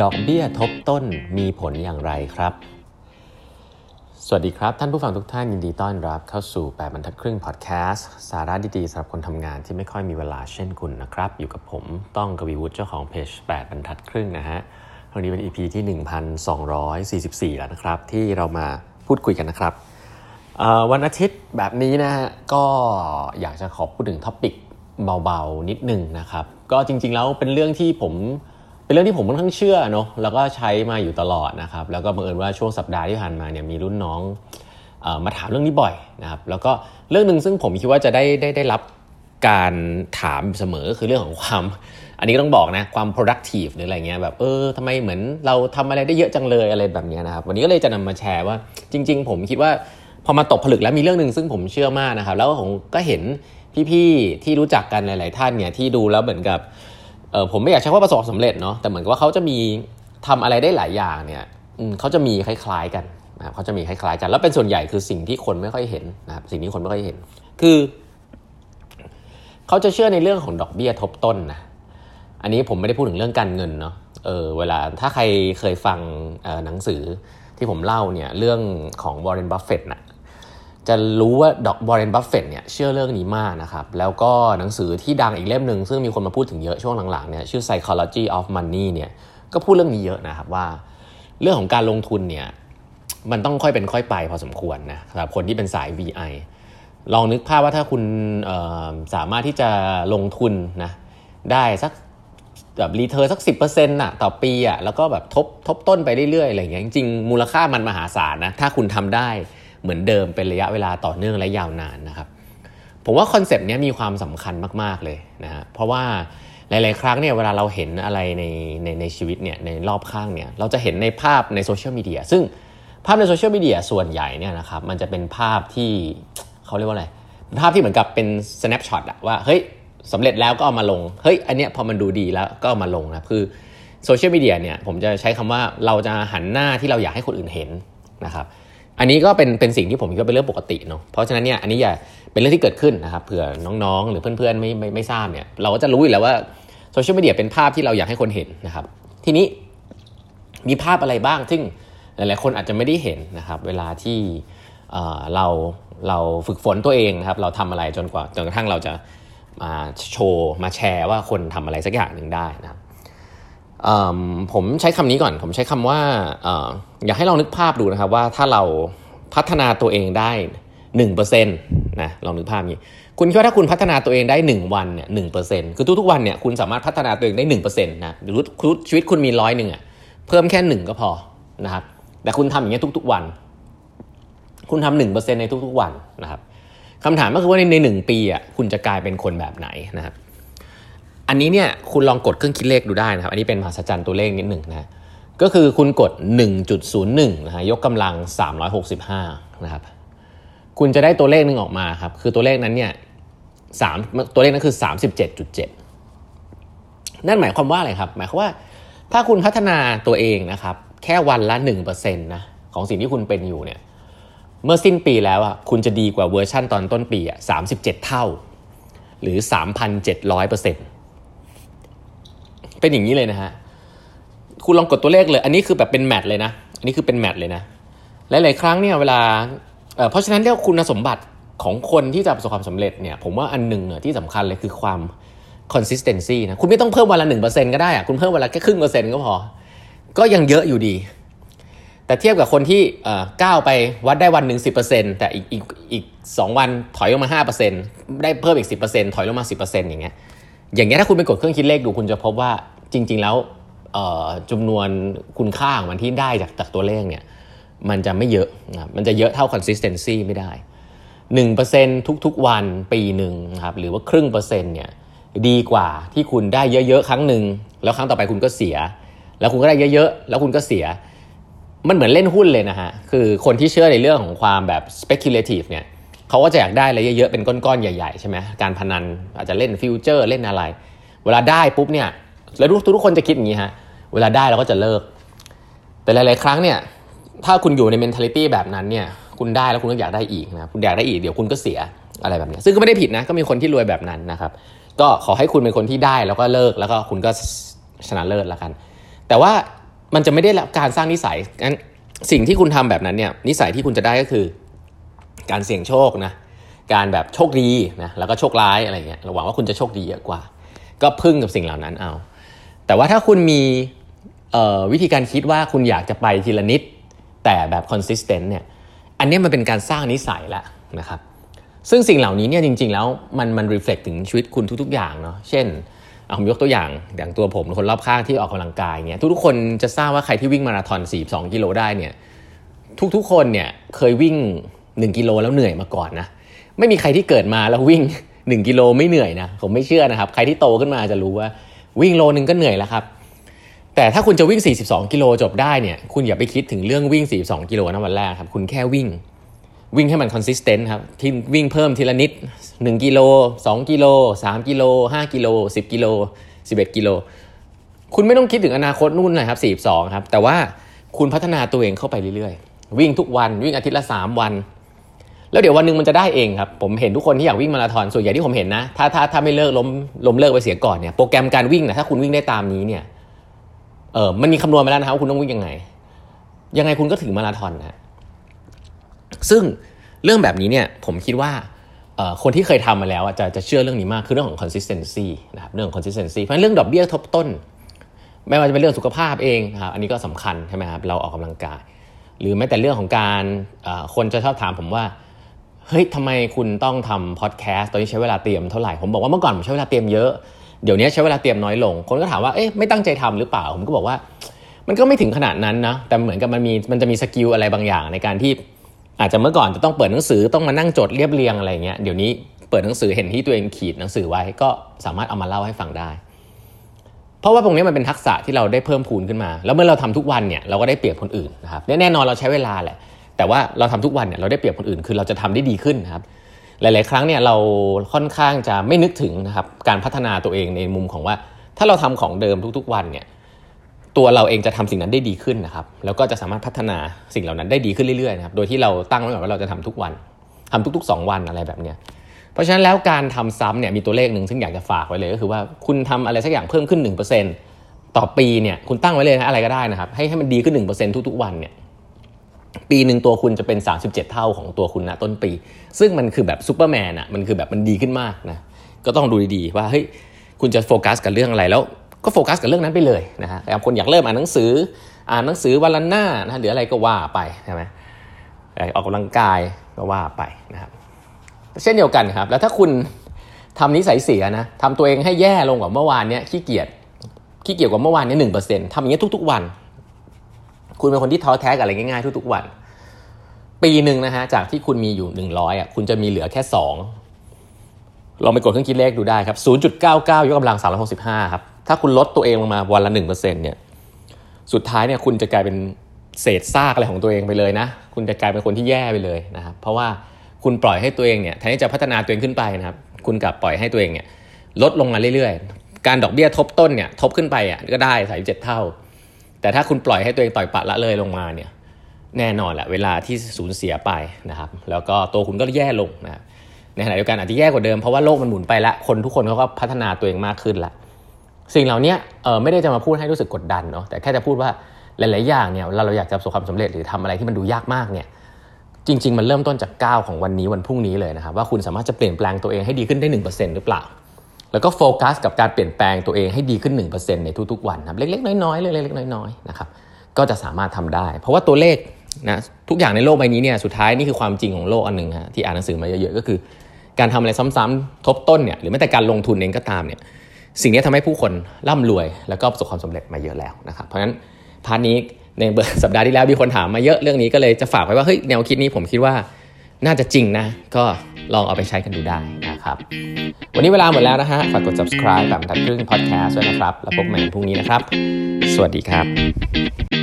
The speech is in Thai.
ดอกเบี้ยทบต้นมีผลอย่างไรครับ สวัสดีครับ ท่านผู้ฟังทุกท่านยินดีต้อนรับเข้าสู่ 8บรรทัดครึ่งพอดแคสต์สาระดีๆสำหรับคนทำงานที่ไม่ค่อยมีเวลาเช่นคุณนะครับ อยู่กับผมต้องกวีวุฒิเจ้าของเพจ8บรรทัดครึ่งนะฮะวันนี้เป็น EP ที่ 1244 แล้วนะครับ ที่เรามาพูดคุยกันนะครับ วันอาทิตย์แบบนี้นะฮะก็อยากจะขอพูดถึงท็อปิกเบาๆนิดนึงนะครับ ก็จริงๆแล้วเป็นเรื่องที่ผม เป็นเรื่องที่ผมค่อนข้างเชื่อเนาะแล้วก็ใช้มาอยู่ตลอดนะครับ แล้วก็บังเอิญว่าช่วงสัปดาห์ที่ผ่านมาเนี่ยมีรุ่นน้องอมาถามเรื่องนี้บ่อยนะครับแล้วก็เรื่องหนึ่งซึ่งผมคิดว่าจะได้ได้ได้รับการถามเสมอคือเรื่องของความ อันนี้ต้องบอกนะความ productive หรืออะไรเงี้ยแบบเออทำไมเหมือนเราทำอะไรได้เยอะจังเลยอะไรแบบนี้นะครับวันนี้ก็เลยจะนำมาแชร์ว่าจริง ๆ ผมคิดว่าพอมาตกผลึกแล้วมีเรื่องหนึ่งซึ่งผมเชื่อมากนะครับ แล้วผมก็เห็นพี่ๆที่รู้จักกันหลาย ๆ ท่านเนี่ยที่ดูแล้วเหมือนกับ เออผมไม่อยากใช้ว่าประสบความสำเร็จเนาะแต่เหมือนกับว่าเขาจะมีทำอะไรได้หลายอย่างเนี่ยเขาจะมีคล้ายๆกันนะครับเขาจะมีคล้ายๆกัน แล้วเป็นส่วนใหญ่คือสิ่งที่คนไม่ค่อยเห็นนะครับสิ่งที่คนไม่ค่อยเห็น คือเขาจะเชื่อในเรื่องของดอกเบี้ยทบต้นนะอันนี้ผมไม่ได้พูดถึงเรื่องการเงินเนาะเออเวลาถ้าใครเคยฟังหนังสือที่ผมเล่าเนี่ยเรื่องของวอร์เรนบัฟเฟตต์นะ จะรู้ว่าดอกวอร์เรนบัฟเฟตต์เนี่ยเชื่อเรื่องนี้มากนะครับ แล้วก็หนังสือที่ดังอีกเล่มหนึ่งซึ่งมีคนมาพูดถึงเยอะช่วงหลังๆเนี่ยชื่อ psychology of money เนี่ยก็พูดเรื่องนี้เยอะนะครับว่า เรื่องของการลงทุนเนี่ยมันต้องค่อยเป็นค่อยไปพอสมควรนะสำหรับคนที่เป็นสาย VI ลองนึกภาพว่าถ้าคุณสามารถที่จะลงทุนนะได้สักแบบ return สัก10%น่ะต่อปีอะแล้วก็แบบทบทบต้นไปเรื่อยๆอะไรอย่างเงี้ยจริงๆมูลค่ามันมหาศาลนะถ้าคุณทำได้ เหมือนเดิมเป็นระยะเวลาต่อเนื่องและยาวนานนะครับ ผมว่า concept นี้มีความสำคัญมาก ๆเลยนะฮะเพราะว่าหลาย ๆ ครั้งเนี่ยเวลาเราเห็นอะไรในในในชีวิตเนี่ยในรอบข้างเนี่ยเราจะเห็นในภาพใน social media ซึ่งภาพใน social media ส่วนใหญ่เนี่ยนะครับมันจะเป็นภาพที่เขาเรียกว่าอะไรภาพที่เหมือนกับเป็น snapshot อะว่าเฮ้ยสำเร็จแล้วก็เอามาลงเฮ้ยอันเนี้ยพอมันดูดีแล้วก็เอามาลงนะคือ social media เนี่ยผมจะใช้คำว่าเราจะหันหน้าที่เราอยากให้คนอื่นเห็นนะครับ อันนี้ก็เป็นเป็นสิ่งที่ผมคิดว่าเป็นเรื่องปกติเนาะเพราะฉะนั้นเนี่ยอันนี้อย่าเป็นเรื่องที่เกิดขึ้นนะครับเผื่อน้องๆ หรือเพื่อนๆไม่ไม่ไม่ทราบเนี่ยเราก็จะรู้อยู่แล้วว่าโซเชียลมีเดียเป็นภาพที่เราอยากให้คนเห็นนะครับ ทีนี้มีภาพอะไรบ้างซึ่งหลายๆคนอาจจะไม่ได้เห็นนะครับ เวลาที่เราเราฝึกฝนตัวเองนะครับ เราทำอะไรจนกว่าจนกระทั่งเราจะมาโชว์มาแชร์ว่าคนทำอะไรสักอย่างหนึ่งได้นะครับ ผมใช้คำนี้ก่อน ผมใช้คำว่าอยากให้ลองนึกภาพดูนะครับว่าถ้าเราพัฒนาตัวเองได้หนึ่งเปอร์เซ็นต์นะลองนึกภาพนี้ คุณคิดว่าถ้าคุณพัฒนาตัวเองได้หนึ่งวันเนี่ยหนึ่งเปอร์เซ็นต์คือทุกๆวันเนี่ยคุณสามารถพัฒนาตัวเองได้หนึ่งเปอร์เซ็นต์นะหรือชีวิตคุณมีร้อยหนึ่งอะเพิ่มแค่หนึ่งก็พอนะครับแต่คุณทำอย่างเงี้ยทุก ๆวัน คุณทำหนึ่งเปอร์เซ็นต์ในทุกๆวันนะครับคำถามก็คือว่าในในหนึ่งปีอะคุณจะกลายเป็นคนแบบไหนนะครับ อันนี้เนี่ยคุณลองกดเครื่องคิดเลขดูได้นะครับ อันนี้เป็นมหัศจรรย์ตัวเลขนิดหนึ่งนะ ก็คือคุณกด 1.01นะฮะยกกำลัง 365 นะครับ คุณจะได้ตัวเลขหนึ่งออกมาครับ คือตัวเลขนั้นเนี่ยสามตัวเลขนั้นคือ 37.7 นั่นหมายความว่าอะไรครับ หมายความว่าถ้าคุณพัฒนาตัวเองนะครับ แค่วันละ1%นะของสิ่งที่คุณเป็นอยู่เนี่ยเมื่อสิ้นปีแล้วอะคุณจะดีกว่าเวอร์ชั่นตอนต้นปีอะ37 เท่า หรือ 3,700%เปอร์เซ็นต์ เป็นอย่างนี้เลยนะฮะคุณลองกดตัวเลขเลย อันนี้คือแบบเป็นแมทเลยนะ อันนี้คือเป็นแมทเลยนะ หลายๆครั้งเนี่ยเวลาเเพราะฉะนั้นเรียกคุณสมบัติของคนที่จะประสบความสำเร็จเนี่ยผมว่าอันหนึ่งเนี่ยที่สำคัญเลยคือความ consistency นะคุณไม่ต้องเพิ่มวันละหนึ่งเปอร์เซ็นต์ก็ได้อะคุณเพิ่มวันละแค่ครึ่งเปอร์เซ็นต์ก็พอ ก็ยังเยอะอยู่ดี แต่เทียบกับคนที่ก้าวไปวัดได้วันหนึ่งสิบเปอร์เซ็นต์แต่อีกอีกอีกสองวันถอยลงมาห้าเปอร์เซ็นต์ได้เพิ่มอีกสิบเปอร์เซ็นถอยลงมาสิบเปอร์เซ็นอย่างเงี้ย อย่างเงี้ยถ้าคุณไปกดเครื่องคิดเลขดูคุณจะพบว่าจริง ๆ แล้วจำนวนคุณค่าของมันที่ได้จากจากตัวเลขเนี่ยมันจะไม่เยอะนะมันจะเยอะเท่า consistency ไม่ได้ 1%ทุกๆวันปีหนึ่งครับหรือว่าครึ่งเปอร์เซ็นต์เนี่ยดีกว่าที่คุณได้เยอะๆ ครั้งหนึ่งแล้วครั้งต่อไปคุณก็เสีย แล้วคุณก็ได้เยอะๆ แล้วคุณก็เสีย มันเหมือนเล่นหุ้นเลยนะฮะคือคนที่เชื่อในเรื่องของความแบบ speculative เนี่ย เขาก็จะอยากได้อะไรเยอะๆ เป็นก้อนๆ ใหญ่ๆ ใช่ไหมการพนันอาจจะเล่นฟิวเจอร์เล่นอะไร เวลาได้ปุ๊บเนี่ย แล้วทุกทุกคนจะคิดอย่างนี้ฮะ เวลาได้เราก็จะเลิก แต่หลายๆ ครั้งเนี่ย ถ้าคุณอยู่ใน mentality แบบนั้นเนี่ย คุณได้แล้วคุณก็อยากได้อีกนะ คุณอยากได้อีกเดี๋ยวคุณก็เสียอะไรแบบนี้ ซึ่งก็ไม่ได้ผิดนะ ก็มีคนที่รวยแบบนั้นนะครับ ก็ขอให้คุณเป็นคนที่ได้แล้วก็เลิกแล้วก็คุณก็ชนะเลิศแล้วกัน แต่ว่ามันจะไม่ได้รับการสร้างนิสัยงั้นสิ่งที่คุณทำแบบนั้นเนี่ยนิสัยที่คุณจะได้ก็คือ การเสี่ยงโชคนะการแบบโชคดีนะแล้วก็โชคร้ายอะไรเงี้ยเราหวังว่าคุณจะโชคดีเยอะกว่า ก็พึ่งกับสิ่งเหล่านั้นเอา แต่ว่าถ้าคุณมีวิธีการคิดว่าคุณอยากจะไปทีละนิด แต่แบบ consistent เนี่ยอันนี้มันเป็นการสร้างนิสัยแล้วนะครับซึ่งสิ่งเหล่านี้เนี่ยจริง ๆ แล้วมันมัน reflect ถึงชีวิตคุณทุก ๆ อย่างเนาะเช่นผมยกตัวอย่างอย่างตัวผมคนรอบข้างที่ออกกำลังกายเนี่ยทุกๆคนจะทราบว่าใครที่วิ่งมาราธอน 42 กิโลได้เนี่ยทุกๆคนเนี่ยเคยวิ่ง 1กิโลแล้วเหนื่อยมาก่อนนะไม่มีใครที่เกิดมาแล้ววิ่ง 1กิโลไม่เหนื่อยนะผมไม่เชื่อนะครับ ใครที่โตขึ้นมาจะรู้ว่าวิ่งโลนึงก็เหนื่อยแล้วครับ แต่ถ้าคุณจะวิ่ง 42 กิโลจบได้เนี่ย คุณอย่าไปคิดถึงเรื่องวิ่ง 42 กิโลนะวันแรกครับ คุณแค่วิ่ง วิ่งให้มันคอนสิสเทนต์ครับ ที่วิ่งเพิ่มทีละนิด 1 กิโล 2 กิโล 3 กิโล 5 กิโล 10 กิโล 11 กิโล คุณไม่ต้องคิดถึงอนาคตนู่นนะครับ 42 ครับ แต่ว่าคุณพัฒนาตัวเองเข้าไปเรื่อยๆ วิ่งทุกวัน วิ่งอาทิตย์ละ 3 วัน แล้วเดี๋ยววันหนึ่งมันจะได้เองครับ ผมเห็นทุกคนที่อยากวิ่งมาราธอนส่วนใหญ่ที่ผมเห็นนะ ถ้าถ้าถ้าไม่เลิกล้มล้มเลิกไปเสียก่อนเนี่ยโปรแกรมการวิ่งนะถ้าคุณวิ่งได้ตามนี้เนี่ยเออมันมีคำนวณมาแล้วนะครับว่าคุณต้องวิ่งยังไง ยังไงคุณก็ถึงมาราธอนนะซึ่งเรื่องแบบนี้เนี่ยผมคิดว่าคนที่เคยทำมาแล้วจะจะเชื่อเรื่องนี้มากคือเรื่องของ consistency นะครับเรื่องของ consistency เพราะเรื่องดอกเบี้ยทบต้น ไม่ว่าจะเป็นเรื่องสุขภาพเองนะครับอันนี้ก็สำคัญใช่ไหมครับเราออกกำลังกาย หรือแม้แต่เรื่องของการคนจะชอบถามผมว่า เฮ้ยทำไมคุณต้องทำพอดแคสต์ตอนนี้ใช้เวลาเตรียมเท่าไหร่ผมบอกว่าเมื่อก่อนผมใช้เวลาเตรียมเยอะเดี๋ยวนี้ใช้เวลาเตรียมน้อยลง คนก็ถามว่าเอ๊ะไม่ตั้งใจทำหรือเปล่า ผมก็บอกว่า มันก็ไม่ถึงขนาดนั้นนะแต่เหมือนกับมันมีมันจะมีสกิลอะไรบางอย่างในการที่อาจจะเมื่อก่อนจะต้องเปิดหนังสือต้องมานั่งจดเรียบเรียงอะไรเงี้ยเดี๋ยวนี้เปิดหนังสือเห็นที่ตัวเองขีดหนังสือไว้ก็สามารถเอามาเล่าให้ฟังได้ เพราะว่าตรงนี้มันเป็นทักษะที่เราได้เพิ่มพูนขึ้นมา แล้วเมื่อเราทำทุกวันเนี่ยเราก็ได้เปรียบคนอื่นนะครับแน่นอนเราใช้เวลาแหละ แต่ว่าเราทำทุกวันเนี่ยเราได้เปรียบคนอื่นคือเราจะทำได้ดีขึ้นนะครับหลาย ๆ ครั้งเนี่ยเราค่อนข้างจะไม่นึกถึงนะครับการพัฒนาตัวเองในมุมของว่า ถ้าเราทำของเดิมทุกๆวันเนี่ยตัวเราเองจะทำสิ่งนั้นได้ดีขึ้นนะครับ แล้วก็จะสามารถพัฒนาสิ่งเหล่านั้นได้ดีขึ้นเรื่อยๆนะครับโดยที่เราตั้งไว้ก่อนว่าเราจะทำทุกวันทำทุก ๆ 2 วันอะไรแบบเนี้ยเพราะฉะนั้นแล้วการทำซ้ำเนี่ยมีตัวเลขหนึ่งซึ่งอยากจะฝากไว้เลยก็คือว่าคุณทำอะไรสักอย่างเพิ่มขึ้น 1%ต่อปีเนี่ยคุณตั้งไว้เลยนะอะไรก็ได้นะครับให้ให้มันดีขึ้น1%ทุกๆวันเนี่ย ปีหนึ่งตัวคุณจะเป็น 37 เท่าของตัวคุณนะต้นปี ซึ่งมันคือแบบซูเปอร์แมนอะมันคือแบบมันดีขึ้นมากนะก็ต้องดูดีๆว่าเฮ้ยคุณจะโฟกัสกับเรื่องอะไรแล้วก็โฟกัสกับเรื่องนั้นไปเลยนะฮะคนอยากเริ่มอ่านหนังสืออ่านหนังสือวันละหน้านะหรืออะไรก็ว่าไปใช่ไหมออกกำลังกายก็ว่าไปนะครับเช่นเดียวกันครับ แล้วถ้าคุณทำนิสัยเสียนะทำตัวเองให้แย่ลงกว่าเมื่อวานเนี้ยขี้เกียจขี้เกียจกว่าเมื่อวานเนี้ยหนึ่งเปอร์เซ็นต์ทำอย่างนี้ยทุก ๆ วัน คุณเป็นคนที่ท้อแท้กับอะไรง่ายๆทุกๆวัน ปีหนึ่งนะฮะจากที่คุณมีอยู่หนึ่งร้อยอะคุณจะมีเหลือแค่สองลองไปกดเครื่องคิดเลขดูได้ครับ 0.99 ยกกำลัง 365 ครับ ถ้าคุณลดตัวเองลงมาวันละหนึ่งเปอร์เซ็นเนี่ยสุดท้ายเนี่ยคุณจะกลายเป็นเศษซากอะไรของตัวเองไปเลยนะ คุณจะกลายเป็นคนที่แย่ไปเลยนะครับ เพราะว่าคุณปล่อยให้ตัวเองเนี่ยแทนที่จะพัฒนาตัวเองขึ้นไปนะครับ คุณกลับปล่อยให้ตัวเองเนี่ยลดลงมาเรื่อยๆ การดอกเบี้ยทบต้นเนี่ยทบขึ้นไปอะก็ได้สายเจ็ดเท่า แต่ถ้าคุณปล่อยให้ตัวเองต่อยปะละเลยลงมาเนี่ยแน่นอนแหละเวลาที่สูญเสียไปนะครับแล้วก็ตัวคุณก็แย่ลงนะในขณะเดียวกันอาจจะแย่กว่าเดิมเพราะว่าโลกมันหมุนไปล้วคนทุกคนเขาก็พัฒนาตัวเองมากขึ้นล้วสิ่งเหล่านี้เออไม่ได้จะมาพูดให้รู้สึกกดดันเนาะแต่แค่จะพูดว่าหลาย ๆ อย่างเนี่ยเราเราอยากจะประสบความสำเร็จหรือทำอะไรที่มันดูยากมากเนี่ยจริง ๆ มันเริ่มต้นจากก้าวของวันนี้วันพรุ่งนี้เลยนะครับว่าคุณสามารถจะเปลี่ยนแปลงตัวเองให้ดีขึ้นได้หนึ่งเปอร์เซ็นต์หรือเปล่า แล้วก็โฟกัสกับการเปลี่ยนแปลงตัวเองให้ดีขึ้น 1%ในทุกๆวันครับเล็กๆ น้อยๆเล็กๆน้อยๆนะครับก็จะสามารถทำได้ เพราะว่าตัวเลขนะทุกอย่างในโลกใบนี้เนี่ยสุดท้ายนี่คือความจริงของโลกอันหนึ่งฮะที่อ่านหนังสือมาเยอะๆก็คือ การทำอะไรซ้ำๆทบต้นเนี่ยหรือแม้แต่การลงทุนเองก็ตามเนี่ยสิ่งนี้ทำให้ผู้คนร่ำรวย แล้วก็ประสบความสำเร็จมาเยอะแล้วนะครับเพราะฉะนั้นพาร์ทนี้ในสัปดาห์ที่แล้วมีคนถามมาเยอะเรื่องนี้ก็เลยจะฝากไว้ว่าเฮ้ยแนวคิดนี้ผมคิดว่าน่าจะจริงนะก็ ลองเอาไปใช้กันดูได้นะครับ วันนี้เวลาหมดแล้วนะฮะ ฝากกด subscribe แบบทัดครึ่ง podcast ด้วยนะครับ แล้วพบกันใหม่พรุ่งนี้นะครับ สวัสดีครับ